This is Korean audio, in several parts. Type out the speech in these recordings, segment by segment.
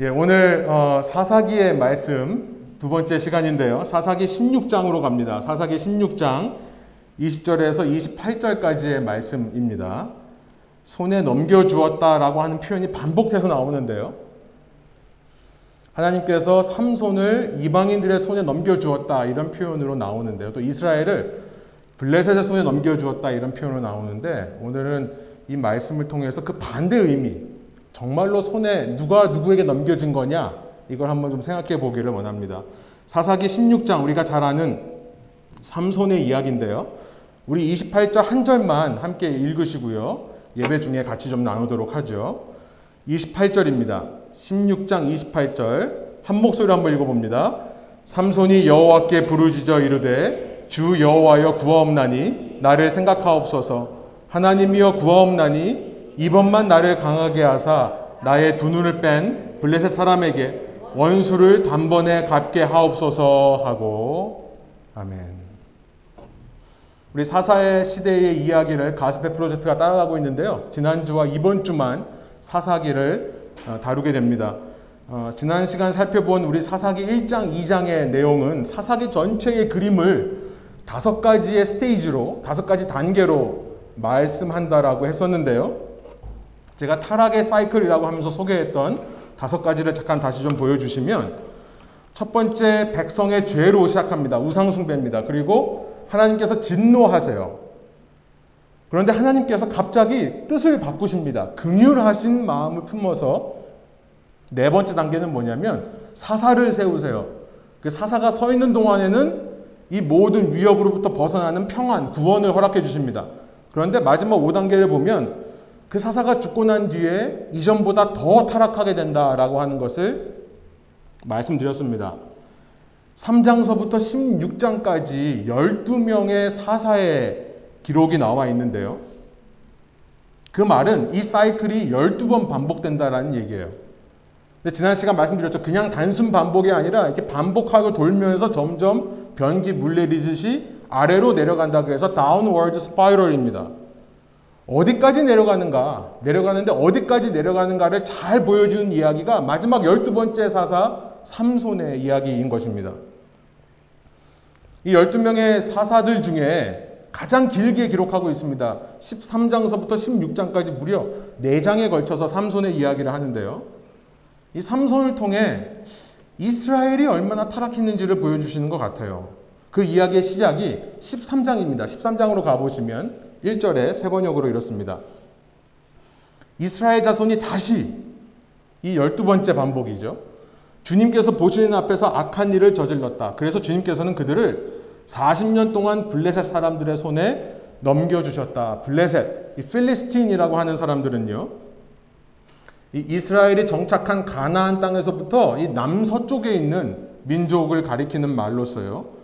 예, 오늘 어, 사사기의 말씀 두 번째 시간인데요. 사사기 16장으로 갑니다. 사사기 16장 20절에서 28절까지의 말씀입니다. 손에 넘겨주었다라고 하는 표현이 반복해서 나오는데요. 하나님께서 삼손을 이방인들의 손에 넘겨주었다 이런 표현으로 나오는데요. 또 이스라엘을 블레셋의 손에 넘겨주었다 이런 표현으로 나오는데 오늘은 이 말씀을 통해서 그 반대 의미 정말로 손에 누가 누구에게 넘겨진 거냐 이걸 한번 좀 생각해 보기를 원합니다. 사사기 16장 우리가 잘 아는 삼손의 이야기인데요. 우리 28절 한 절만 함께 읽으시고요. 예배 중에 같이 좀 나누도록 하죠. 28절입니다. 16장 28절 한 목소리로 한번 읽어봅니다. 삼손이 여호와께 부르짖어 이르되 주 여호와여 구하옵나니 나를 생각하옵소서 하나님이여 구하옵나니 이번만 나를 강하게 하사 나의 두 눈을 뺀 블레셋 사람에게 원수를 단번에 갚게 하옵소서 하고 아멘. 우리 사사의 시대의 이야기를 가스페 프로젝트가 따라가고 있는데요. 지난주와 이번 주만 사사기를 어, 다루게 됩니다. 어, 지난 시간 살펴본 우리 사사기 1장, 2장의 내용은 사사기 전체의 그림을 다섯 가지의 스테이지로, 다섯 가지 단계로 말씀한다라고 했었는데요. 제가 타락의 사이클이라고 하면서 소개했던 다섯 가지를 잠깐 다시 좀 보여주시면 첫 번째 백성의 죄로 시작합니다. 우상숭배입니다. 그리고 하나님께서 진노하세요. 그런데 하나님께서 갑자기 뜻을 바꾸십니다. 긍휼하신 마음을 품어서 네 번째 단계는 뭐냐면 사사를 세우세요. 그 사사가 서 있는 동안에는 이 모든 위협으로부터 벗어나는 평안, 구원을 허락해 주십니다. 그런데 마지막 5단계를 보면 그 사사가 죽고 난 뒤에 이전보다 더 타락하게 된다라고 하는 것을 말씀드렸습니다. 3장서부터 16장까지 12명의 사사의 기록이 나와 있는데요. 그 말은 이 사이클이 12번 반복된다라는 얘기예요. 근데 지난 시간 말씀드렸죠. 그냥 단순 반복이 아니라 이렇게 반복하고 돌면서 점점 변기 물내리듯이 아래로 내려간다 그래서 downward spiral입니다. 어디까지 내려가는가, 내려가는데 어디까지 내려가는가를 잘 보여주는 이야기가 마지막 12번째 사사 삼손의 이야기인 것입니다. 이 12명의 사사들 중에 가장 길게 기록하고 있습니다. 13장서부터 16장까지 무려 4장에 걸쳐서 삼손의 이야기를 하는데요. 이 삼손을 통해 이스라엘이 얼마나 타락했는지를 보여주시는 것 같아요. 그 이야기의 시작이 13장입니다. 13장으로 가보시면 1절에 세 번역으로 이렇습니다. 이스라엘 자손이 다시 이 12번째 반복이죠. 주님께서 보시는 앞에서 악한 일을 저질렀다. 그래서 주님께서는 그들을 40년 동안 블레셋 사람들의 손에 넘겨주셨다. 블레셋, 이 필리스틴이라고 하는 사람들은요. 이 이스라엘이 정착한 가나안 땅에서부터 이 남서쪽에 있는 민족을 가리키는 말로서요.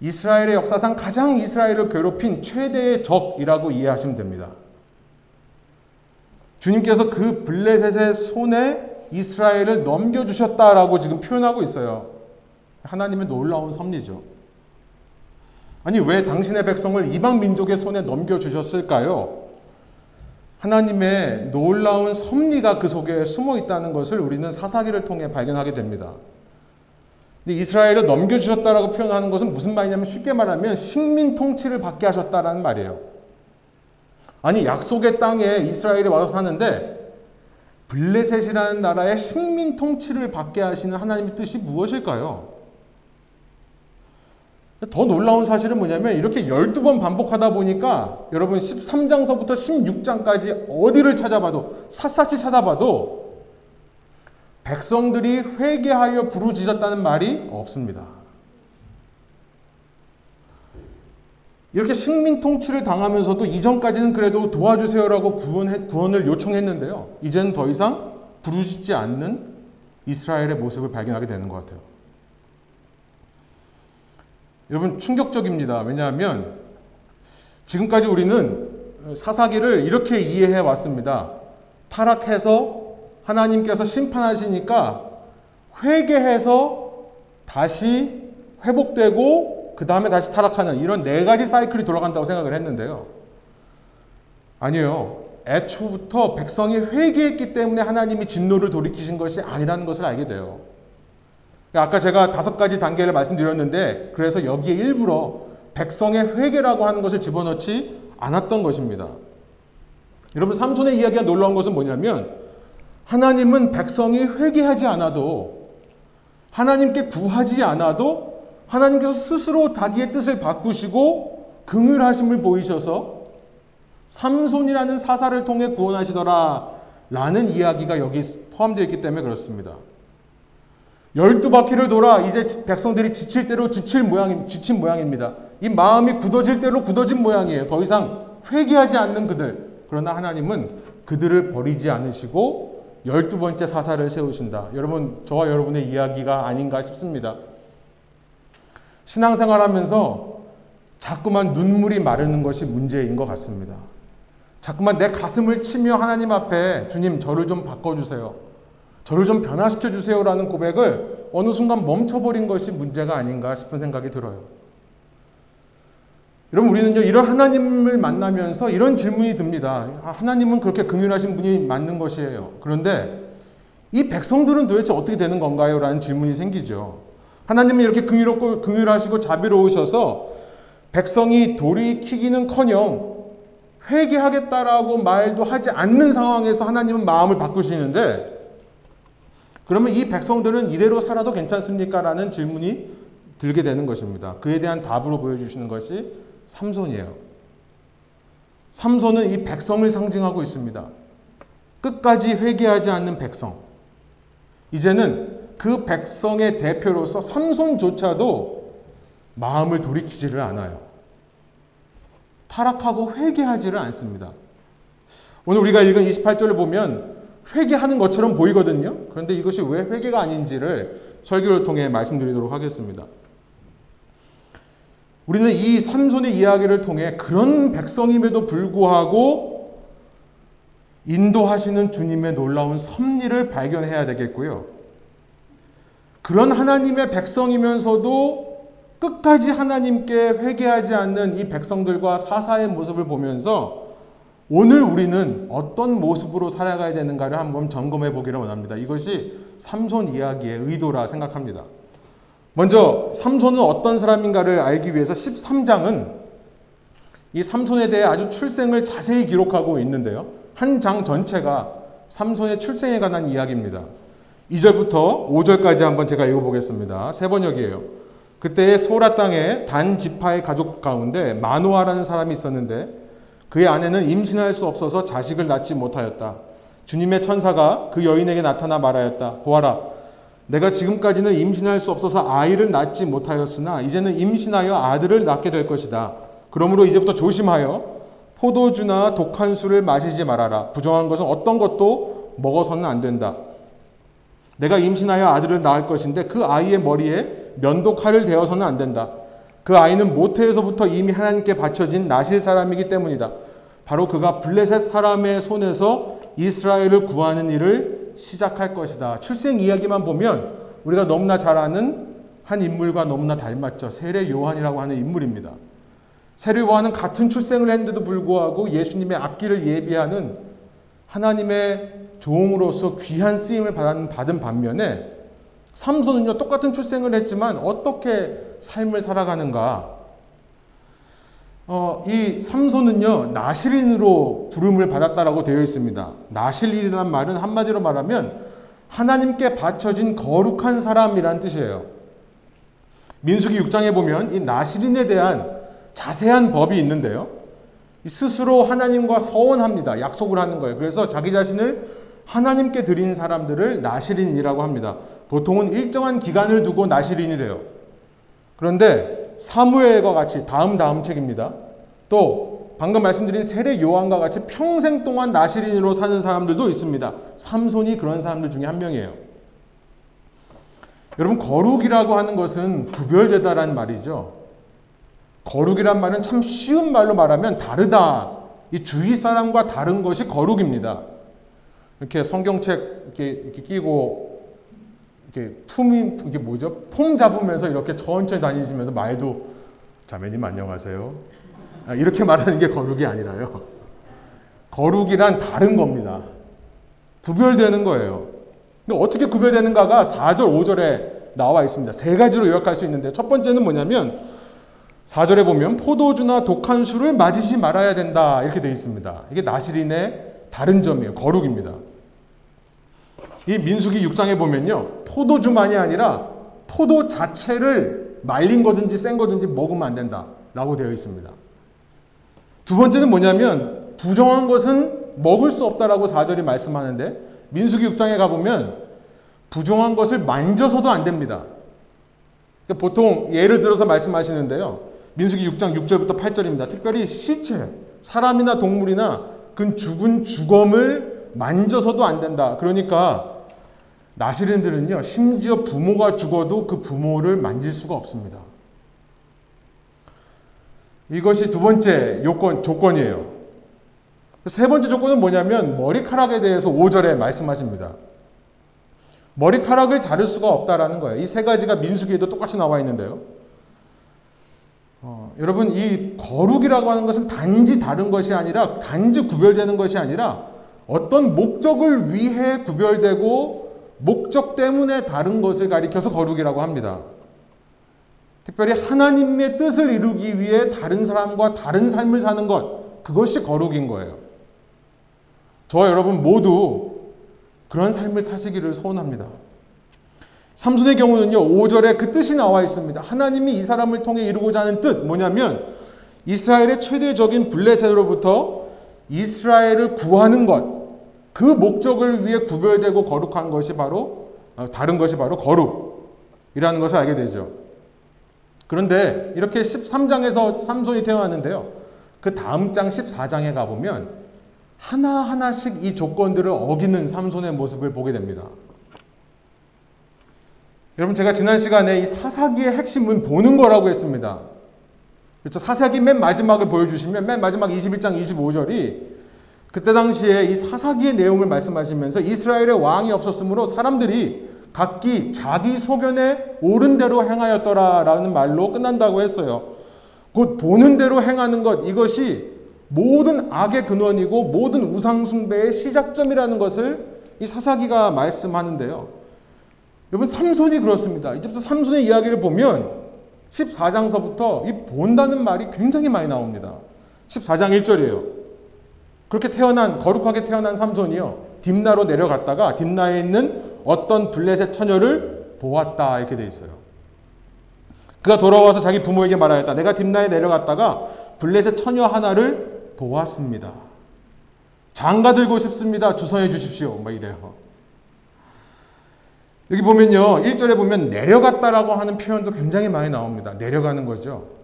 이스라엘의 역사상 가장 이스라엘을 괴롭힌 최대의 적이라고 이해하시면 됩니다. 주님께서 그 블레셋의 손에 이스라엘을 넘겨주셨다라고 지금 표현하고 있어요. 하나님의 놀라운 섭리죠. 아니, 왜 당신의 백성을 이방 민족의 손에 넘겨주셨을까요? 하나님의 놀라운 섭리가 그 속에 숨어 있다는 것을 우리는 사사기를 통해 발견하게 됩니다. 근데 이스라엘을 넘겨주셨다라고 표현하는 것은 무슨 말이냐면 쉽게 말하면 식민 통치를 받게 하셨다라는 말이에요. 아니, 약속의 땅에 이스라엘이 와서 사는데 블레셋이라는 나라의 식민 통치를 받게 하시는 하나님의 뜻이 무엇일까요? 더 놀라운 사실은 뭐냐면 이렇게 12번 반복하다 보니까 여러분 13장서부터 16장까지 어디를 찾아봐도 샅샅이 찾아봐도 백성들이 회개하여 부르짖었다는 말이 없습니다. 이렇게 식민 통치를 당하면서도 이전까지는 그래도 도와주세요라고 구원 구원 을 요청했는데요. 이제는 더 이상 부르짖지 않는 이스라엘의 모습을 발견하게 되는 것 같아요. 여러분 충격적입니다. 왜냐하면 지금까지 우리는 사사기를 이렇게 이해해 왔습니다. 타락해서 하나님께서 심판하시니까 회개해서 다시 회복되고 그 다음에 다시 타락하는 이런 네 가지 사이클이 돌아간다고 생각을 했는데요. 아니요. 애초부터 백성이 회개했기 때문에 하나님이 진노를 돌이키신 것이 아니라는 것을 알게 돼요. 아까 제가 다섯 가지 단계를 말씀드렸는데 그래서 여기에 일부러 백성의 회개라고 하는 것을 집어넣지 않았던 것입니다. 여러분 삼손의 이야기가 놀라운 것은 뭐냐면 하나님은 백성이 회개하지 않아도 하나님께 구하지 않아도 하나님께서 스스로 자기의 뜻을 바꾸시고 긍휼하심을 보이셔서 삼손이라는 사사를 통해 구원하시더라 라는 이야기가 여기 포함되어 있기 때문에 그렇습니다. 열두 바퀴를 돌아 이제 백성들이 지칠 대로 지칠 모양, 지친 모양입니다. 이 마음이 굳어질 대로 굳어진 모양이에요. 더 이상 회개하지 않는 그들. 그러나 하나님은 그들을 버리지 않으시고 열두 번째 사사를 세우신다. 여러분, 저와 여러분의 이야기가 아닌가 싶습니다. 신앙생활 하면서 자꾸만 눈물이 마르는 것이 문제인 것 같습니다. 자꾸만 내 가슴을 치며 하나님 앞에 주님, 저를 좀 바꿔주세요. 저를 좀 변화시켜 주세요라는 고백을 어느 순간 멈춰버린 것이 문제가 아닌가 싶은 생각이 들어요. 여러분 우리는요 이런 하나님을 만나면서 이런 질문이 듭니다. 아, 하나님은 그렇게 긍휼하신 분이 맞는 것이에요. 그런데 이 백성들은 도대체 어떻게 되는 건가요? 라는 질문이 생기죠. 하나님은 이렇게 긍휼롭고 긍휼하시고 자비로우셔서 백성이 돌이키기는커녕 회개하겠다라고 말도 하지 않는 상황에서 하나님은 마음을 바꾸시는데 그러면 이 백성들은 이대로 살아도 괜찮습니까? 라는 질문이 들게 되는 것입니다. 그에 대한 답으로 보여주시는 것이 삼손이에요. 삼손은 이 백성을 상징하고 있습니다. 끝까지 회개하지 않는 백성. 이제는 그 백성의 대표로서 삼손조차도 마음을 돌이키지를 않아요. 타락하고 회개하지를 않습니다. 오늘 우리가 읽은 28절을 보면 회개하는 것처럼 보이거든요. 그런데 이것이 왜 회개가 아닌지를 설교를 통해 말씀드리도록 하겠습니다. 우리는 이 삼손의 이야기를 통해 그런 백성임에도 불구하고 인도하시는 주님의 놀라운 섭리를 발견해야 되겠고요. 그런 하나님의 백성이면서도 끝까지 하나님께 회개하지 않는 이 백성들과 사사의 모습을 보면서 오늘 우리는 어떤 모습으로 살아가야 되는가를 한번 점검해 보기를 원합니다. 이것이 삼손 이야기의 의도라 생각합니다. 먼저 삼손은 어떤 사람인가를 알기 위해서 13장은 이 삼손에 대해 아주 출생을 자세히 기록하고 있는데요. 한 장 전체가 삼손의 출생에 관한 이야기입니다. 2절부터 5절까지 한번 제가 읽어보겠습니다. 세 번역이에요. 그때 소라 땅에 단 지파의 가족 가운데 마노아라는 사람이 있었는데 그의 아내는 임신할 수 없어서 자식을 낳지 못하였다. 주님의 천사가 그 여인에게 나타나 말하였다. 보아라. 내가 지금까지는 임신할 수 없어서 아이를 낳지 못하였으나 이제는 임신하여 아들을 낳게 될 것이다. 그러므로 이제부터 조심하여 포도주나 독한 술을 마시지 말아라. 부정한 것은 어떤 것도 먹어서는 안 된다. 내가 임신하여 아들을 낳을 것인데 그 아이의 머리에 면도칼을 대어서는 안 된다. 그 아이는 모태에서부터 이미 하나님께 바쳐진 나실 사람이기 때문이다. 바로 그가 블레셋 사람의 손에서 이스라엘을 구하는 일을 시작할 것이다. 출생 이야기만 보면 우리가 너무나 잘 아는 한 인물과 너무나 닮았죠. 세례 요한이라고 하는 인물입니다. 세례 요한은 같은 출생을 했는데도 불구하고 예수님의 앞길을 예비하는 하나님의 종으로서 귀한 쓰임을 받은 반면에 삼손은요 똑같은 출생을 했지만 어떻게 삶을 살아가는가. 어, 이 삼손은요, 나실인으로 부름을 받았다라고 되어 있습니다. 나실인이라는 말은 한마디로 말하면 하나님께 바쳐진 거룩한 사람이란 뜻이에요. 민수기 6장에 보면 이 나실인에 대한 자세한 법이 있는데요. 스스로 하나님과 서원합니다. 약속을 하는 거예요. 그래서 자기 자신을 하나님께 드린 사람들을 나실인이라고 합니다. 보통은 일정한 기간을 두고 나실인이 돼요. 그런데 사무엘과 같이 다음 다음 책입니다. 또 방금 말씀드린 세례 요한과 같이 평생 동안 나시린으로 사는 사람들도 있습니다. 삼손이 그런 사람들 중에 한 명이에요. 여러분 거룩이라고 하는 것은 구별되다라는 말이죠. 거룩이란 말은 참 쉬운 말로 말하면 다르다. 이 주위 사람과 다른 것이 거룩입니다. 이렇게 성경책 이렇게, 이렇게 끼고 이렇게 품이 이게 뭐죠? 폼 잡으면서 이렇게 천천히 다니시면서 말도 자매님 안녕하세요. 아, 이렇게 말하는 게 거룩이 아니라요. 거룩이란 다른 겁니다. 구별되는 거예요. 근데 어떻게 구별되는가가 4절, 5절에 나와 있습니다. 세 가지로 요약할 수 있는데 첫 번째는 뭐냐면 4절에 보면 포도주나 독한 술을 맞으시 말아야 된다 이렇게 되어 있습니다. 이게 나시린의 다른 점이에요. 거룩입니다. 이 민수기 6장에 보면요. 포도주만이 아니라 포도 자체를 말린 거든지 센 거든지 먹으면 안 된다 라고 되어 있습니다. 두 번째는 뭐냐면 부정한 것은 먹을 수 없다라고 4절이 말씀하는데 민수기 6장에 가보면 부정한 것을 만져서도 안 됩니다. 그러니까 보통 예를 들어서 말씀하시는데요. 민수기 6장 6절부터 8절입니다. 특별히 시체, 사람이나 동물이나 그 죽은 주검을 만져서도 안 된다. 그러니까 나시린들은요, 심지어 부모가 죽어도 그 부모를 만질 수가 없습니다. 이것이 두 번째 요건, 조건이에요. 세 번째 조건은 뭐냐면 머리카락에 대해서 5절에 말씀하십니다. 머리카락을 자를 수가 없다라는 거예요. 이 세 가지가 민수기에도 똑같이 나와 있는데요. 어, 여러분 이 거룩이라고 하는 것은 단지 다른 것이 아니라 단지 구별되는 것이 아니라 어떤 목적을 위해 구별되고 목적 때문에 다른 것을 가리켜서 거룩이라고 합니다. 특별히 하나님의 뜻을 이루기 위해 다른 사람과 다른 삶을 사는 것, 그것이 거룩인 거예요. 저와 여러분 모두 그런 삶을 사시기를 소원합니다. 삼손의 경우는요, 5절에 그 뜻이 나와 있습니다. 하나님이 이 사람을 통해 이루고자 하는 뜻, 뭐냐면, 이스라엘의 최대적인 블레셋으로부터 이스라엘을 구하는 것, 그 목적을 위해 구별되고 거룩한 것이 바로, 어, 다른 것이 바로 거룩이라는 것을 알게 되죠. 그런데 이렇게 13장에서 삼손이 태어났는데요. 그 다음 장 14장에 가보면 하나하나씩 이 조건들을 어기는 삼손의 모습을 보게 됩니다. 여러분 제가 지난 시간에 이 사사기의 핵심은 보는 거라고 했습니다. 그렇죠. 사사기 맨 마지막을 보여주시면 맨 마지막 21장 25절이 그때 당시에 이 사사기의 내용을 말씀하시면서 이스라엘의 왕이 없었으므로 사람들이 각기 자기 소견에 옳은 대로 행하였더라라는 말로 끝난다고 했어요. 곧 보는 대로 행하는 것 이것이 모든 악의 근원이고 모든 우상 숭배의 시작점이라는 것을 이 사사기가 말씀하는데요. 여러분 삼손이 그렇습니다. 이제부터 삼손의 이야기를 보면 14장서부터 이 본다는 말이 굉장히 많이 나옵니다. 14장 1절이에요. 그렇게 태어난 거룩하게 태어난 삼손이요. 딥나로 내려갔다가 딥나에 있는 어떤 블레셋 처녀를 보았다 이렇게 돼 있어요. 그가 돌아와서 자기 부모에게 말하였다. 내가 딥나에 내려갔다가 블레셋 처녀 하나를 보았습니다. 장가 들고 싶습니다. 주선해 주십시오. 막 이래요. 여기 보면요. 1절에 보면 내려갔다라고 하는 표현도 굉장히 많이 나옵니다. 내려가는 거죠.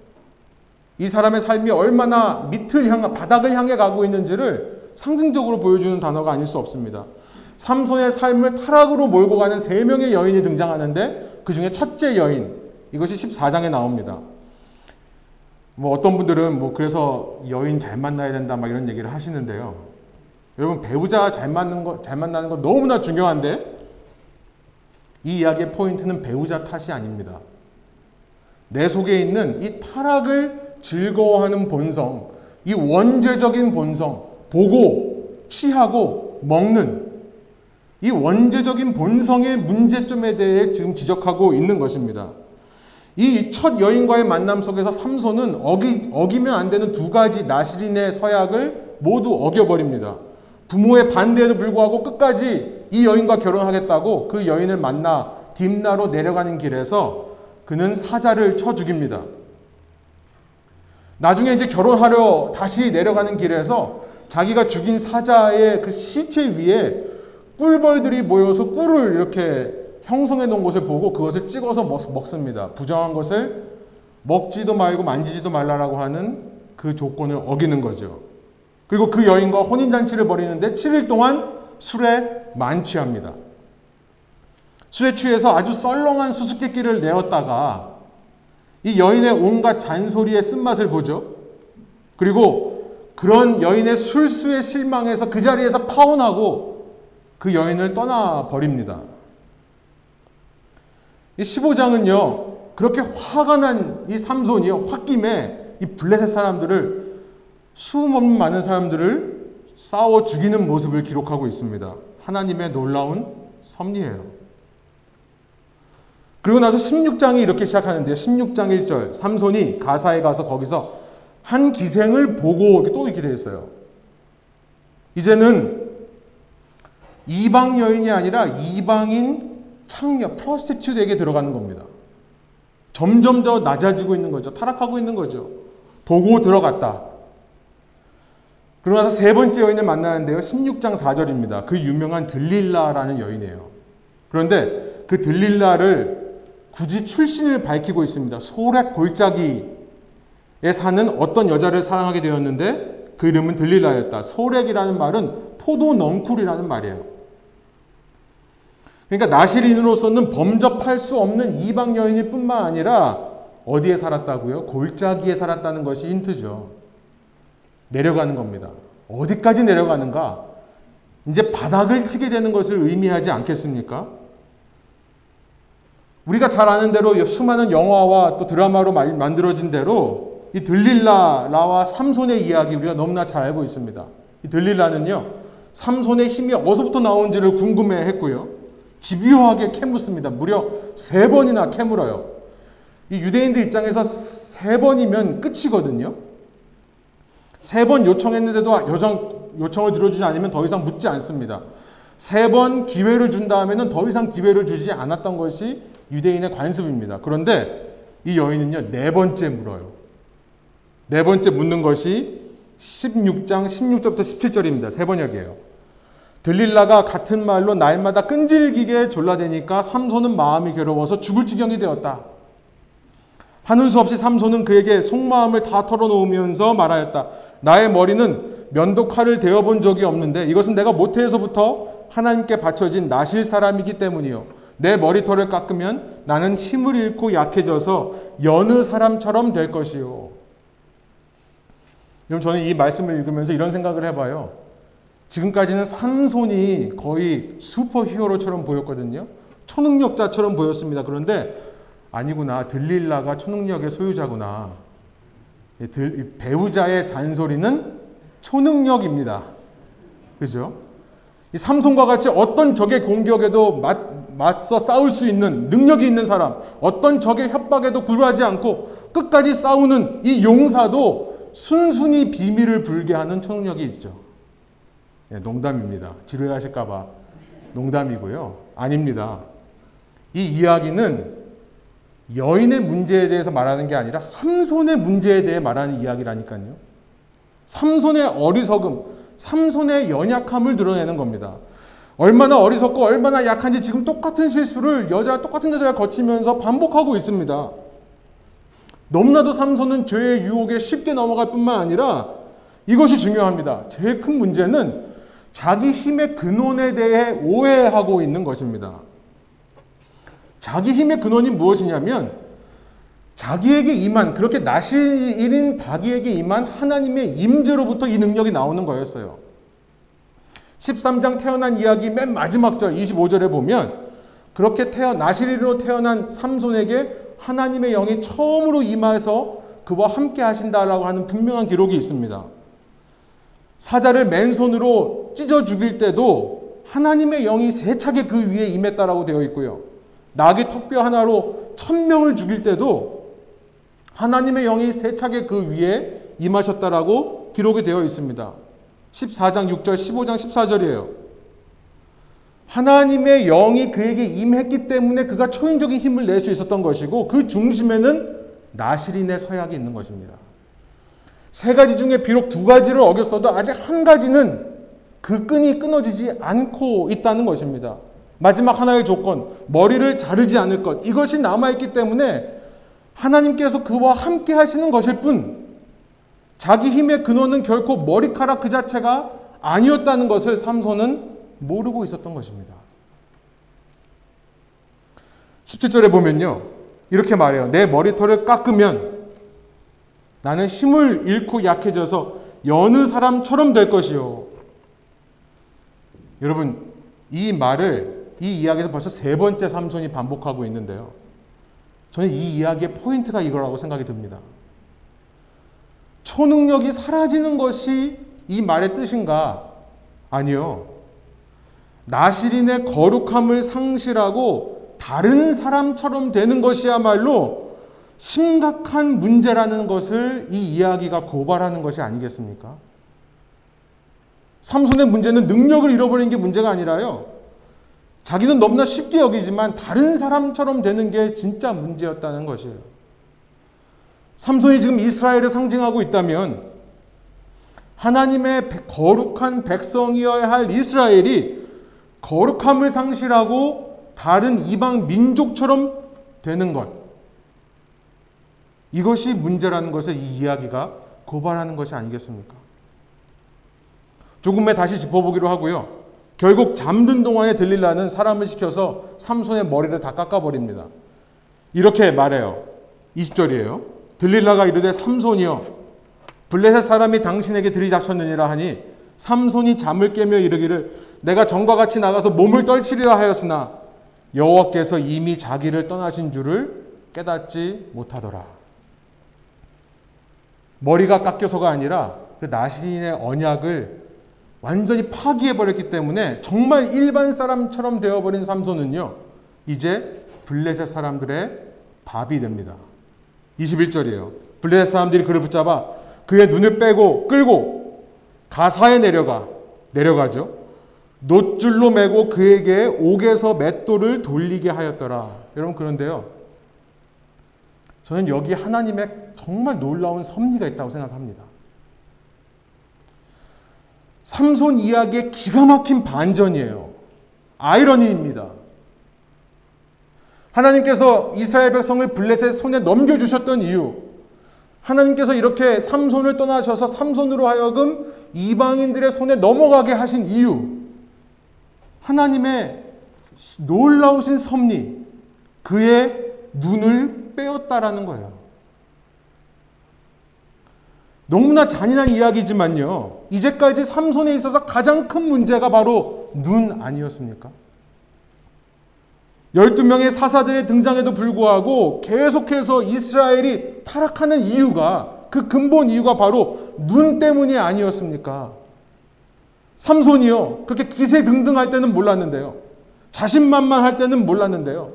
이 사람의 삶이 얼마나 밑을 향해, 바닥을 향해 가고 있는지를 상징적으로 보여주는 단어가 아닐 수 없습니다. 삼손의 삶을 타락으로 몰고 가는 세 명의 여인이 등장하는데 그 중에 첫째 여인, 이것이 14장에 나옵니다. 뭐 어떤 분들은 뭐 그래서 여인 잘 만나야 된다 막 이런 얘기를 하시는데요. 여러분 배우자 잘 맞는 거, 잘 만나는 거 너무나 중요한데 이 이야기의 포인트는 배우자 탓이 아닙니다. 내 속에 있는 이 타락을 즐거워하는 본성, 이 원죄적인 본성, 보고, 취하고, 먹는 이 원죄적인 본성의 문제점에 대해 지금 지적하고 있는 것입니다. 이 첫 여인과의 만남 속에서 삼손은 어기, 어기면 안 되는 두 가지 나시린의 서약을 모두 어겨버립니다. 부모의 반대에도 불구하고 끝까지 이 여인과 결혼하겠다고 그 여인을 만나 딥나로 내려가는 길에서 그는 사자를 쳐 죽입니다. 나중에 이제 결혼하려 다시 내려가는 길에서 자기가 죽인 사자의 그 시체 위에 꿀벌들이 모여서 꿀을 이렇게 형성해 놓은 것을 보고 그것을 찍어서 먹, 습니다 부정한 것을 먹지도 말고 만지지도 말라라고 하는 그 조건을 어기는 거죠. 그리고 그 여인과 혼인잔치를 벌이는데 7일 동안 술에 만취합니다. 술에 취해서 아주 썰렁한 수수께끼를 내었다가 이 여인의 온갖 잔소리의 쓴맛을 보죠. 그리고 그런 여인의 술수에 실망해서 그 자리에서 파혼하고 그 여인을 떠나 버립니다. 이 15장은요, 그렇게 화가 난 이 삼손이요, 홧김에 이 블레셋 사람들을 수없는 많은 사람들을 싸워 죽이는 모습을 기록하고 있습니다. 하나님의 놀라운 섭리예요. 그리고 나서 16장이 이렇게 시작하는데요. 16장 1절. 삼손이 가사에 가서 거기서 한 기생을 보고 또 이렇게 되어 있어요. 이제는 이방 여인이 아니라 이방인 창녀, 프로스티튜드에게 들어가는 겁니다. 점점 더 낮아지고 있는 거죠. 타락하고 있는 거죠. 보고 들어갔다. 그러고 나서 세 번째 여인을 만나는데요. 16장 4절입니다. 그 유명한 들릴라라는 여인이에요. 그런데 그 들릴라를 굳이 출신을 밝히고 있습니다. 소렉 골짜기에 사는 어떤 여자를 사랑하게 되었는데 그 이름은 들릴라였다. 소렉이라는 말은 포도 넝쿨이라는 말이에요. 그러니까 나시린으로서는 범접할 수 없는 이방 여인일 뿐만 아니라 어디에 살았다고요? 골짜기에 살았다는 것이 힌트죠. 내려가는 겁니다. 어디까지 내려가는가? 이제 바닥을 치게 되는 것을 의미하지 않겠습니까? 우리가 잘 아는 대로 수많은 영화와 또 드라마로 만들어진 대로 이 들릴라라와 삼손의 이야기 우리가 너무나 잘 알고 있습니다. 이 들릴라는요, 삼손의 힘이 어디서부터 나온지를 궁금해 했고요. 집요하게 캐묻습니다. 무려 세 번이나 캐물어요. 이 유대인들 입장에서 세 번이면 끝이거든요. 세 번 요청했는데도 여정, 요청을 들어주지 않으면 더 이상 묻지 않습니다. 세 번 기회를 준 다음에는 더 이상 기회를 주지 않았던 것이 유대인의 관습입니다. 그런데 이 여인은요, 네 번째 물어요. 네 번째 묻는 것이 16장 16절부터 17절입니다. 세 번역이에요. 들릴라가 같은 말로 날마다 끈질기게 졸라대니까 삼손은 마음이 괴로워서 죽을 지경이 되었다. 하는 수 없이 삼손은 그에게 속마음을 다 털어놓으면서 말하였다. 나의 머리는 면도칼을 대어본 적이 없는데 이것은 내가 모태에서부터 하나님께 바쳐진 나실 사람이기 때문이요. 내 머리털을 깎으면 나는 힘을 잃고 약해져서 여느 사람처럼 될 것이요. 여러분 저는 이 말씀을 읽으면서 이런 생각을 해봐요. 지금까지는 삼손이 거의 슈퍼 히어로처럼 보였거든요. 초능력자처럼 보였습니다. 그런데 아니구나. 들릴라가 초능력의 소유자구나. 배우자의 잔소리는 초능력입니다. 그죠? 이 삼손과 같이 어떤 적의 공격에도 맞, 맞서 싸울 수 있는 능력이 있는 사람, 어떤 적의 협박에도 굴하지 않고 끝까지 싸우는 이 용사도 순순히 비밀을 불게 하는 초능력이 있죠. 네, 농담입니다. 지루해하실까봐 농담이고요. 아닙니다. 이 이야기는 여인의 문제에 대해서 말하는 게 아니라 삼손의 문제에 대해 말하는 이야기라니까요. 삼손의 어리석음, 삼손의 연약함을 드러내는 겁니다. 얼마나 어리석고 얼마나 약한지 지금 똑같은 실수를 여자 똑같은 여자가 거치면서 반복하고 있습니다. 너무나도 삼손은 죄의 유혹에 쉽게 넘어갈 뿐만 아니라 이것이 중요합니다. 제일 큰 문제는 자기 힘의 근원에 대해 오해하고 있는 것입니다. 자기 힘의 근원이 무엇이냐면 자기에게 임한 그렇게 나실인 자기에게 임한 하나님의 임재로부터 이 능력이 나오는 거였어요. 13장 태어난 이야기 맨 마지막 절 25절에 보면 그렇게 태어 나실인으로 태어난 삼손에게 하나님의 영이 처음으로 임해서 그와 함께 하신다라고 하는 분명한 기록이 있습니다. 사자를 맨손으로 찢어 죽일 때도 하나님의 영이 세차게 그 위에 임했다라고 되어 있고요. 낙의 턱뼈 하나로 천 명을 죽일 때도 하나님의 영이 세차게 그 위에 임하셨다라고 기록이 되어 있습니다. 14장 6절, 15장 14절이에요. 하나님의 영이 그에게 임했기 때문에 그가 초인적인 힘을 낼 수 있었던 것이고 그 중심에는 나시린의 서약이 있는 것입니다. 세 가지 중에 비록 두 가지를 어겼어도 아직 한 가지는 그 끈이 끊어지지 않고 있다는 것입니다. 마지막 하나의 조건, 머리를 자르지 않을 것. 이것이 남아있기 때문에 하나님께서 그와 함께 하시는 것일 뿐, 자기 힘의 근원은 결코 머리카락 그 자체가 아니었다는 것을 삼손은 모르고 있었던 것입니다. 17절에 보면요. 이렇게 말해요. 내 머리털을 깎으면 나는 힘을 잃고 약해져서 여느 사람처럼 될 것이요. 여러분, 이 말을, 이 이야기에서 벌써 세 번째 삼손이 반복하고 있는데요. 저는 이 이야기의 포인트가 이거라고 생각이 듭니다. 초능력이 사라지는 것이 이 말의 뜻인가? 아니요. 나시린의 거룩함을 상실하고 다른 사람처럼 되는 것이야말로 심각한 문제라는 것을 이 이야기가 고발하는 것이 아니겠습니까? 삼손의 문제는 능력을 잃어버리는 게 문제가 아니라요. 자기는 너무나 쉽게 여기지만 다른 사람처럼 되는 게 진짜 문제였다는 것이에요. 삼손이 지금 이스라엘을 상징하고 있다면 하나님의 거룩한 백성이어야 할 이스라엘이 거룩함을 상실하고 다른 이방 민족처럼 되는 것. 이것이 문제라는 것을 이 이야기가 고발하는 것이 아니겠습니까? 조금에 다시 짚어보기로 하고요. 결국 잠든 동안에 들릴라는 사람을 시켜서 삼손의 머리를 다 깎아버립니다. 이렇게 말해요. 20절이에요. 들릴라가 이르되 삼손이여 블레셋 사람이 당신에게 들이닥쳤느니라 하니 삼손이 잠을 깨며 이르기를 내가 전과 같이 나가서 몸을 떨치리라 하였으나 여호와께서 이미 자기를 떠나신 줄을 깨닫지 못하더라. 머리가 깎여서가 아니라 그 나신의 언약을 완전히 파기해버렸기 때문에 정말 일반 사람처럼 되어버린 삼손은요, 이제 블레셋 사람들의 밥이 됩니다. 21절이에요. 블레셋 사람들이 그를 붙잡아 그의 눈을 빼고 끌고 가사에 내려가, 내려가죠. 노줄로 매고 그에게 옥에서 맷돌을 돌리게 하였더라. 여러분, 그런데요. 저는 여기 하나님의 정말 놀라운 섭리가 있다고 생각합니다. 삼손 이야기의 기가 막힌 반전이에요. 아이러니입니다. 하나님께서 이스라엘 백성을 블레셋 손에 넘겨주셨던 이유, 하나님께서 이렇게 삼손을 떠나셔서 삼손으로 하여금 이방인들의 손에 넘어가게 하신 이유, 하나님의 놀라우신 섭리, 그의 눈을 빼었다라는 거예요. 너무나 잔인한 이야기지만요. 이제까지 삼손에 있어서 가장 큰 문제가 바로 눈 아니었습니까? 12명의 사사들의 등장에도 불구하고 계속해서 이스라엘이 타락하는 이유가 그 근본 이유가 바로 눈 때문이 아니었습니까? 삼손이요. 그렇게 기세등등할 때는 몰랐는데요. 자신만만할 때는 몰랐는데요.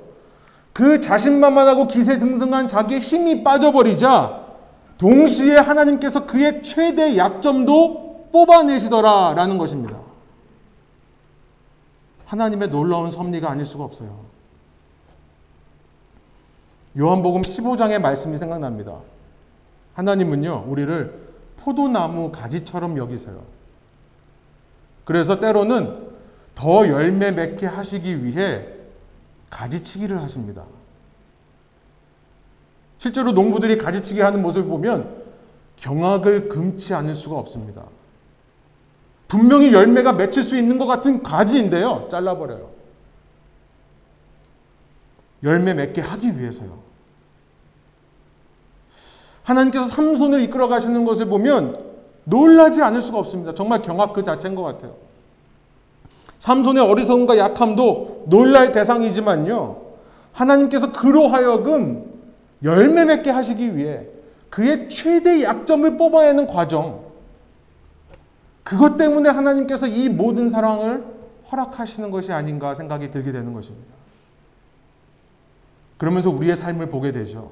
그 자신만만하고 기세등등한 자기의 힘이 빠져버리자 동시에 하나님께서 그의 최대 약점도 뽑아내시더라라는 것입니다. 하나님의 놀라운 섭리가 아닐 수가 없어요. 요한복음 15장의 말씀이 생각납니다. 하나님은요, 우리를 포도나무 가지처럼 여기세요. 그래서 때로는 더 열매 맺게 하시기 위해 가지치기를 하십니다. 실제로 농부들이 가지치기 하는 모습을 보면 경악을 금치 않을 수가 없습니다. 분명히 열매가 맺힐 수 있는 것 같은 가지인데요. 잘라버려요. 열매 맺게 하기 위해서요. 하나님께서 삼손을 이끌어 가시는 것을 보면 놀라지 않을 수가 없습니다. 정말 경악 그 자체인 것 같아요. 삼손의 어리석음과 약함도 놀랄 대상이지만요. 하나님께서 그로 하여금 열매 맺게 하시기 위해 그의 최대 약점을 뽑아내는 과정. 그것 때문에 하나님께서 이 모든 사랑을 허락하시는 것이 아닌가 생각이 들게 되는 것입니다. 그러면서 우리의 삶을 보게 되죠.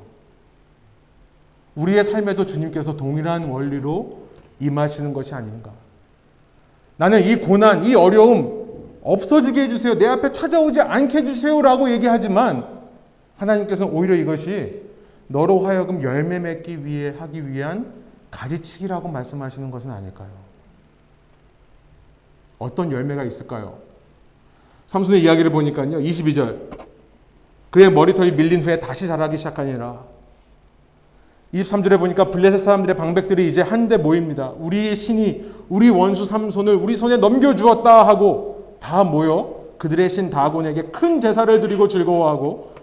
우리의 삶에도 주님께서 동일한 원리로 임하시는 것이 아닌가. 나는 이 고난, 이 어려움 없어지게 해주세요. 내 앞에 찾아오지 않게 해주세요 라고 얘기하지만 하나님께서는 오히려 이것이 너로 하여금 열매 맺기 위해 하기 위한 가지치기라고 말씀하시는 것은 아닐까요? 어떤 열매가 있을까요? 삼손의 이야기를 보니까요. 22절. 그의 머리털이 밀린 후에 다시 자라기 시작하니라. 23절에 보니까 블레셋 사람들의 방백들이 이제 한데 모입니다. 우리의 신이 우리 원수 삼손을 우리 손에 넘겨주었다 하고 다 모여 그들의 신 다곤에게 큰 제사를 드리고 즐거워하고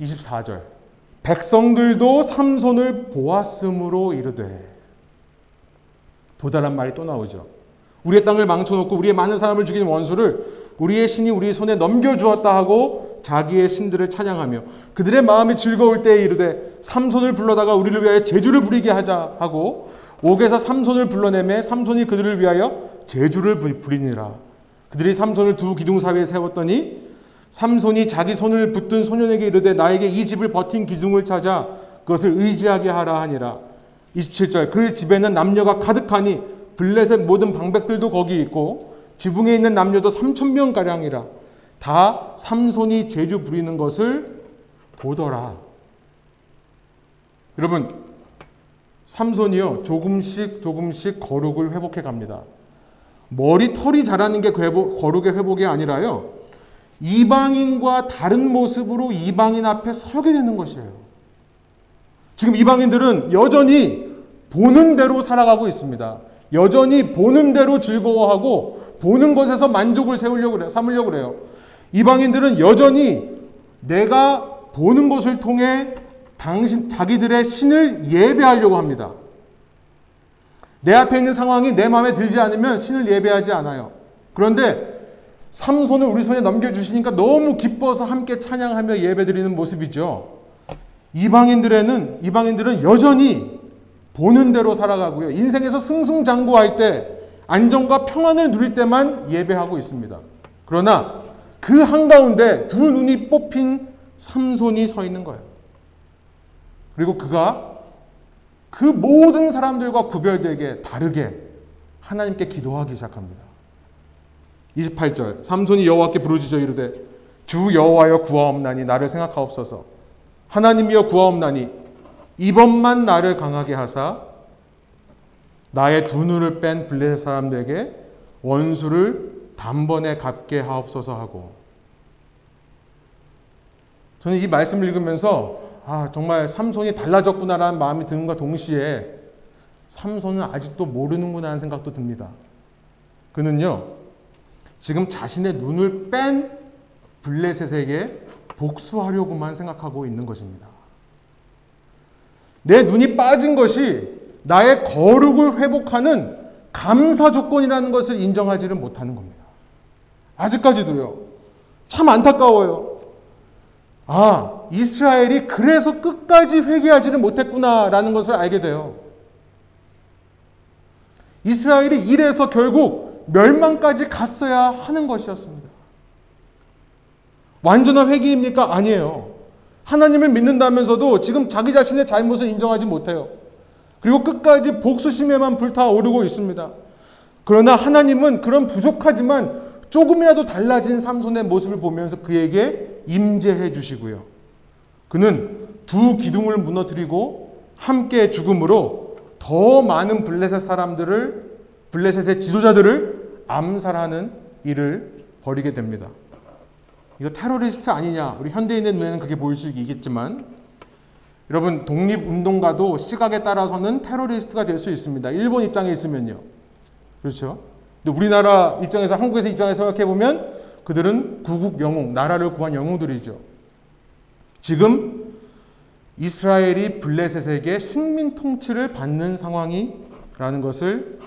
24절. 백성들도 삼손을 보았으므로 이르되 보다란 말이 또 나오죠. 우리의 땅을 망쳐놓고 우리의 많은 사람을 죽인 원수를 우리의 신이 우리 손에 넘겨주었다 하고 자기의 신들을 찬양하며 그들의 마음이 즐거울 때에 이르되 삼손을 불러다가 우리를 위하여 제주를 부리게 하자 하고 옥에서 삼손을 불러내매 삼손이 그들을 위하여 제주를 부리니라. 그들이 삼손을 두 기둥 사이에 세웠더니 삼손이 자기 손을 붙든 소년에게 이르되 나에게 이 집을 버틴 기둥을 찾아 그것을 의지하게 하라 하니라. 27절 그 집에는 남녀가 가득하니 블렛의 모든 방백들도 거기 있고 지붕에 있는 남녀도 3천 명 가량이라. 다 삼손이 제주 부리는 것을 보더라. 여러분 삼손이요 조금씩 조금씩 거룩을 회복해 갑니다. 머리 털이 자라는 게 거룩의 회복이 아니라요. 이방인과 다른 모습으로 이방인 앞에 서게 되는 것이에요. 지금 이방인들은 여전히 보는 대로 살아가고 있습니다. 여전히 보는 대로 즐거워하고 보는 것에서 만족을 세우려고 그래요. 삼으려고 그래요. 이방인들은 여전히 내가 보는 것을 통해 당신 자기들의 신을 예배하려고 합니다. 내 앞에 있는 상황이 내 마음에 들지 않으면 신을 예배하지 않아요. 그런데 삼손을 우리 손에 넘겨주시니까 너무 기뻐서 함께 찬양하며 예배드리는 모습이죠. 이방인들에는, 이방인들은 여전히 보는 대로 살아가고요. 인생에서 승승장구할 때, 안정과 평안을 누릴 때만 예배하고 있습니다. 그러나 그 한가운데 두 눈이 뽑힌 삼손이 서 있는 거예요. 그리고 그가 그 모든 사람들과 구별되게 다르게 하나님께 기도하기 시작합니다. 28절 삼손이 여호와께 부르짖어 이르되 주 여호와여 구하옵나니 나를 생각하옵소서 하나님이여 구하옵나니 이번만 나를 강하게 하사 나의 두 눈을 뺀 블레셋 사람들에게 원수를 단번에 갚게 하옵소서 하고 저는 이 말씀을 읽으면서 아 정말 삼손이 달라졌구나라는 마음이 드는과 동시에 삼손은 아직도 모르는구나 하는 생각도 듭니다. 그는요 지금 자신의 눈을 뺀 블레셋에게 복수하려고만 생각하고 있는 것입니다. 내 눈이 빠진 것이 나의 거룩을 회복하는 감사 조건이라는 것을 인정하지를 못하는 겁니다. 아직까지도요. 참 안타까워요. 아, 이스라엘이 그래서 끝까지 회개하지를 못했구나라는 것을 알게 돼요. 이스라엘이 이래서 결국 멸망까지 갔어야 하는 것이었습니다. 완전한 회개입니까? 아니에요. 하나님을 믿는다면서도 지금 자기 자신의 잘못을 인정하지 못해요. 그리고 끝까지 복수심에만 불타오르고 있습니다. 그러나 하나님은 그런 부족하지만 조금이라도 달라진 삼손의 모습을 보면서 그에게 임재해 주시고요. 그는 두 기둥을 무너뜨리고 함께 죽음으로 더 많은 블레셋 사람들을 블레셋의 지도자들을 암살하는 일을 벌이게 됩니다. 이거 테러리스트 아니냐? 우리 현대인의 눈에는 그게 보일 수 있겠지만 여러분 독립운동가도 시각에 따라서는 테러리스트가 될 수 있습니다. 일본 입장에 있으면요. 그렇죠? 근데 우리나라 입장에서 한국에서 입장에서 생각해 보면 그들은 구국 영웅, 나라를 구한 영웅들이죠. 지금 이스라엘이 블레셋에게 식민 통치를 받는 상황이라는 것을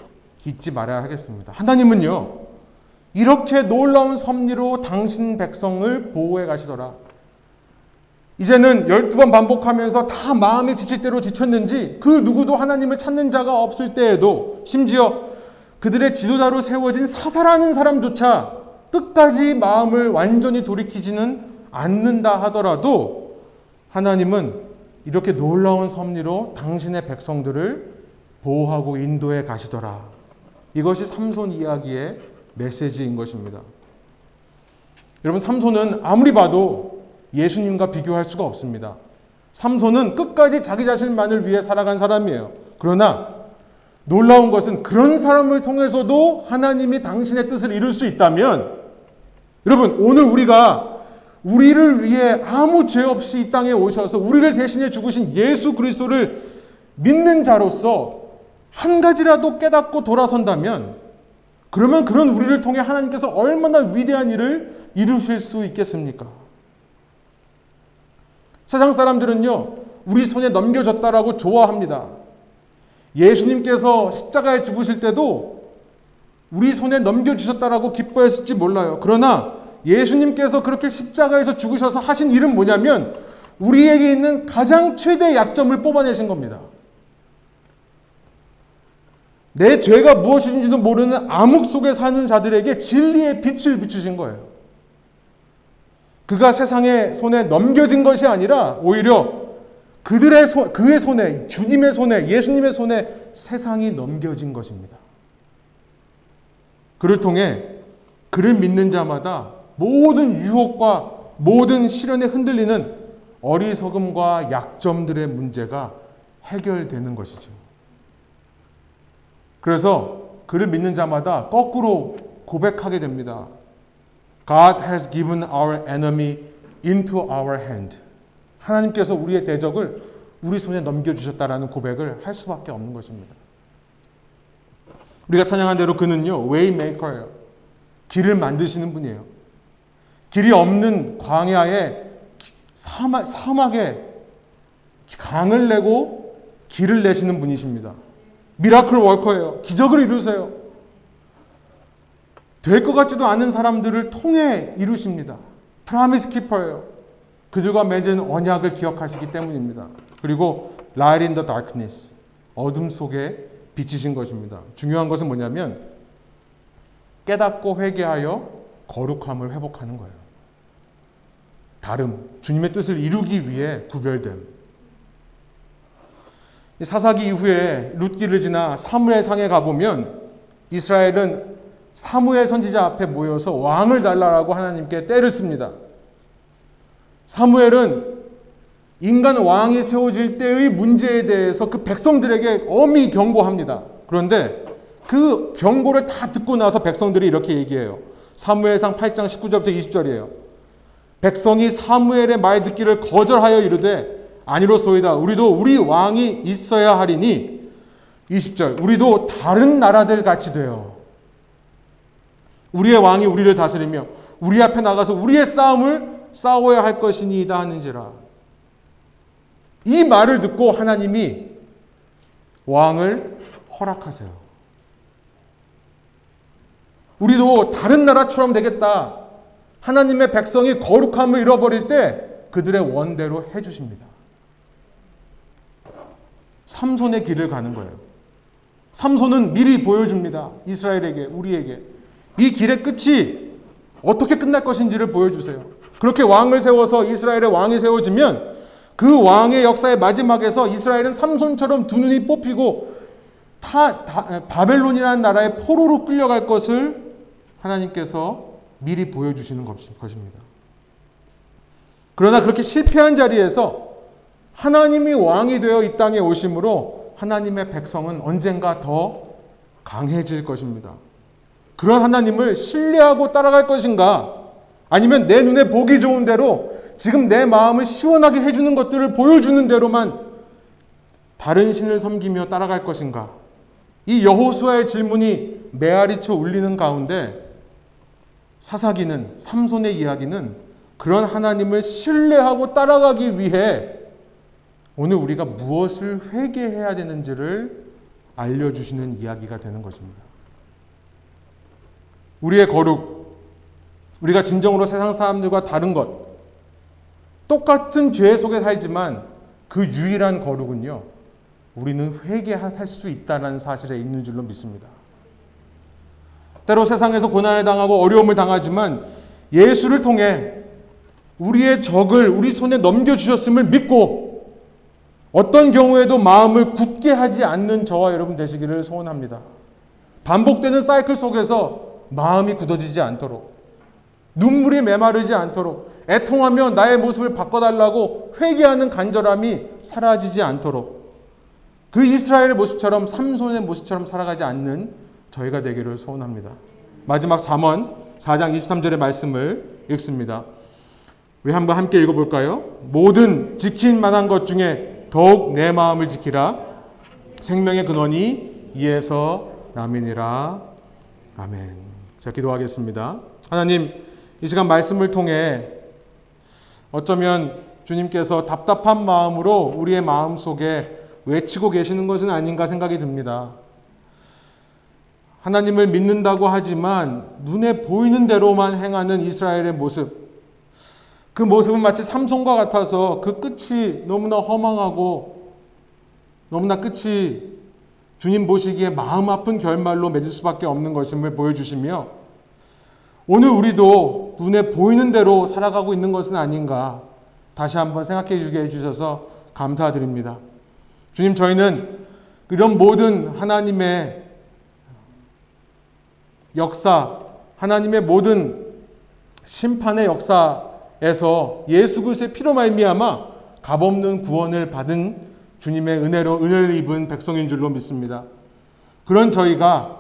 잊지 말아야 하겠습니다. 하나님은요, 이렇게 놀라운 섭리로 당신 백성을 보호해 가시더라. 이제는 12번 반복하면서 다 마음이 지칠 대로 지쳤는지 그 누구도 하나님을 찾는 자가 없을 때에도 심지어 그들의 지도자로 세워진 사사라는 사람조차 끝까지 마음을 완전히 돌이키지는 않는다 하더라도 하나님은 이렇게 놀라운 섭리로 당신의 백성들을 보호하고 인도해 가시더라. 이것이 삼손 이야기의 메시지인 것입니다. 여러분, 삼손은 아무리 봐도 예수님과 비교할 수가 없습니다. 삼손은 끝까지 자기 자신만을 위해 살아간 사람이에요. 그러나 놀라운 것은 그런 사람을 통해서도 하나님이 당신의 뜻을 이룰 수 있다면 여러분, 오늘 우리가 우리를 위해 아무 죄 없이 이 땅에 오셔서 우리를 대신해 죽으신 예수 그리스도를 믿는 자로서 한 가지라도 깨닫고 돌아선다면 그러면 그런 우리를 통해 하나님께서 얼마나 위대한 일을 이루실 수 있겠습니까? 세상 사람들은요, 우리 손에 넘겨졌다라고 좋아합니다. 예수님께서 십자가에 죽으실 때도 우리 손에 넘겨주셨다라고 기뻐했을지 몰라요. 그러나 예수님께서 그렇게 십자가에서 죽으셔서 하신 일은 뭐냐면 우리에게 있는 가장 최대 약점을 뽑아내신 겁니다. 내 죄가 무엇인지도 모르는 암흑 속에 사는 자들에게 진리의 빛을 비추신 거예요. 그가 세상의 손에 넘겨진 것이 아니라 오히려 그들의 손, 그의 손에, 주님의 손에, 예수님의 손에 세상이 넘겨진 것입니다. 그를 통해 그를 믿는 자마다 모든 유혹과 모든 시련에 흔들리는 어리석음과 약점들의 문제가 해결되는 것이죠. 그래서 그를 믿는 자마다 거꾸로 고백하게 됩니다. God has given our enemy into our hand. 하나님께서 우리의 대적을 우리 손에 넘겨주셨다라는 고백을 할 수밖에 없는 것입니다. 우리가 찬양한 대로 그는요, 웨이메이커예요. 길을 만드시는 분이에요. 길이 없는 광야에 사막, 사막에 강을 내고 길을 내시는 분이십니다. Miracle worker예요. 기적을 이루세요. 될 것 같지도 않은 사람들을 통해 이루십니다. Promise keeper예요. 그들과 맺은 언약을 기억하시기 때문입니다. 그리고 light in the darkness. 어둠 속에 비치신 것입니다. 중요한 것은 뭐냐면 깨닫고 회개하여 거룩함을 회복하는 거예요. 다름, 주님의 뜻을 이루기 위해 구별됨. 사사기 이후에 룻기를 지나 사무엘 상에 가보면 이스라엘은 사무엘 선지자 앞에 모여서 왕을 달라라고 하나님께 때를 씁니다. 사무엘은 인간 왕이 세워질 때의 문제에 대해서 그 백성들에게 엄히 경고합니다. 그런데 그 경고를 다 듣고 나서 백성들이 이렇게 얘기해요. 사무엘상 8장 19절부터 20절이에요. 백성이 사무엘의 말 듣기를 거절하여 이르되 아니로소이다. 우리도 우리 왕이 있어야 하리니 20절. 우리도 다른 나라들 같이 되어 우리의 왕이 우리를 다스리며 우리 앞에 나가서 우리의 싸움을 싸워야 할 것이니이다 하는지라. 이 말을 듣고 하나님이 왕을 허락하세요. 우리도 다른 나라처럼 되겠다. 하나님의 백성이 거룩함을 잃어버릴 때 그들의 원대로 해주십니다. 삼손의 길을 가는 거예요. 삼손은 미리 보여줍니다. 이스라엘에게, 우리에게. 이 길의 끝이 어떻게 끝날 것인지를 보여주세요. 그렇게 왕을 세워서 이스라엘의 왕이 세워지면 그 왕의 역사의 마지막에서 이스라엘은 삼손처럼 두 눈이 뽑히고 타, 다, 바벨론이라는 나라의 포로로 끌려갈 것을 하나님께서 미리 보여주시는 것입니다. 그러나 그렇게 실패한 자리에서 하나님이 왕이 되어 이 땅에 오심으로 하나님의 백성은 언젠가 더 강해질 것입니다. 그런 하나님을 신뢰하고 따라갈 것인가? 아니면 내 눈에 보기 좋은 대로 지금 내 마음을 시원하게 해주는 것들을 보여주는 대로만 다른 신을 섬기며 따라갈 것인가? 이 여호수아의 질문이 메아리쳐 울리는 가운데 사사기는 삼손의 이야기는 그런 하나님을 신뢰하고 따라가기 위해 오늘 우리가 무엇을 회개해야 되는지를 알려주시는 이야기가 되는 것입니다. 우리의 거룩, 우리가 진정으로 세상 사람들과 다른 것, 똑같은 죄 속에 살지만 그 유일한 거룩은요, 우리는 회개할 수 있다는 사실에 있는 줄로 믿습니다. 때로 세상에서 고난을 당하고 어려움을 당하지만 예수를 통해 우리의 적을 우리 손에 넘겨주셨음을 믿고 어떤 경우에도 마음을 굳게 하지 않는 저와 여러분 되시기를 소원합니다. 반복되는 사이클 속에서 마음이 굳어지지 않도록 눈물이 메마르지 않도록 애통하며 나의 모습을 바꿔달라고 회개하는 간절함이 사라지지 않도록 그 이스라엘의 모습처럼 삼손의 모습처럼 살아가지 않는 저희가 되기를 소원합니다. 마지막 3원 4장 23절의 말씀을 읽습니다. 우리 한번 함께 읽어볼까요? 모든 지킨 만한 것 중에 더욱 내 마음을 지키라. 생명의 근원이 이에서 남이니라. 아멘. 자, 기도하겠습니다. 하나님, 이 시간 말씀을 통해 어쩌면 주님께서 답답한 마음으로 우리의 마음 속에 외치고 계시는 것은 아닌가 생각이 듭니다. 하나님을 믿는다고 하지만 눈에 보이는 대로만 행하는 이스라엘의 모습. 그 모습은 마치 삼손과 같아서 그 끝이 너무나 허망하고 너무나 끝이 주님 보시기에 마음 아픈 결말로 맺을 수밖에 없는 것임을 보여주시며 오늘 우리도 눈에 보이는 대로 살아가고 있는 것은 아닌가 다시 한번 생각해 주게 해주셔서 감사드립니다. 주님, 저희는 이런 모든 하나님의 역사, 하나님의 모든 심판의 역사 에서 예수 그리스도의 피로 말미암아 값없는 구원을 받은 주님의 은혜로 은혜를 입은 백성인 줄로 믿습니다. 그런 저희가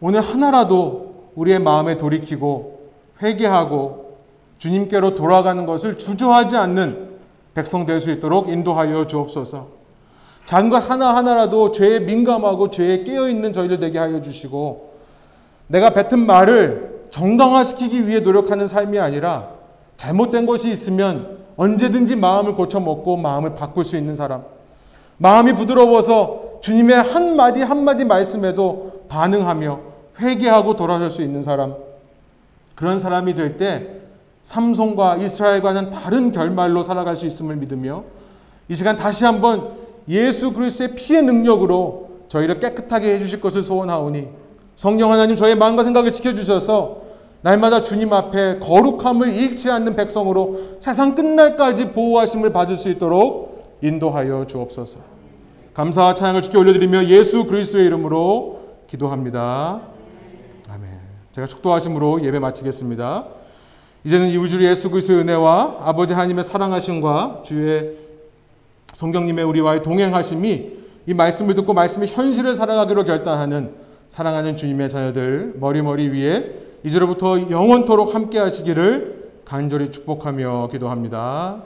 오늘 하나라도 우리의 마음에 돌이키고 회개하고 주님께로 돌아가는 것을 주저하지 않는 백성 될 수 있도록 인도하여 주옵소서. 작은 것 하나하나라도 죄에 민감하고 죄에 깨어있는 저희들 되게 하여 주시고 내가 뱉은 말을 정당화시키기 위해 노력하는 삶이 아니라 잘못된 것이 있으면 언제든지 마음을 고쳐먹고 마음을 바꿀 수 있는 사람. 마음이 부드러워서 주님의 한마디 한마디 말씀에도 반응하며 회개하고 돌아설 수 있는 사람. 그런 사람이 될 때 삼손과 이스라엘과는 다른 결말로 살아갈 수 있음을 믿으며 이 시간 다시 한번 예수 그리스도의 피의 능력으로 저희를 깨끗하게 해주실 것을 소원하오니 성령 하나님 저의 마음과 생각을 지켜주셔서 날마다 주님 앞에 거룩함을 잃지 않는 백성으로 세상 끝날까지 보호하심을 받을 수 있도록 인도하여 주옵소서. 감사와 찬양을 주께 올려드리며 예수 그리스도의 이름으로 기도합니다. 아멘. 제가 축도하심으로 예배 마치겠습니다. 이제는 이 우주 예수 그리스도의 은혜와 아버지 하나님의 사랑하심과 주의 성경님의 우리와의 동행하심이 이 말씀을 듣고 말씀의 현실을 살아가기로 결단하는 사랑하는 주님의 자녀들 머리머리 위에 이제로부터 영원토록 함께 하시기를 간절히 축복하며 기도합니다.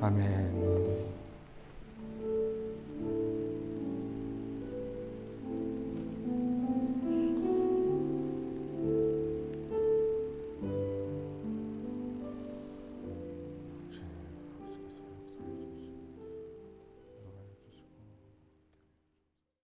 아멘.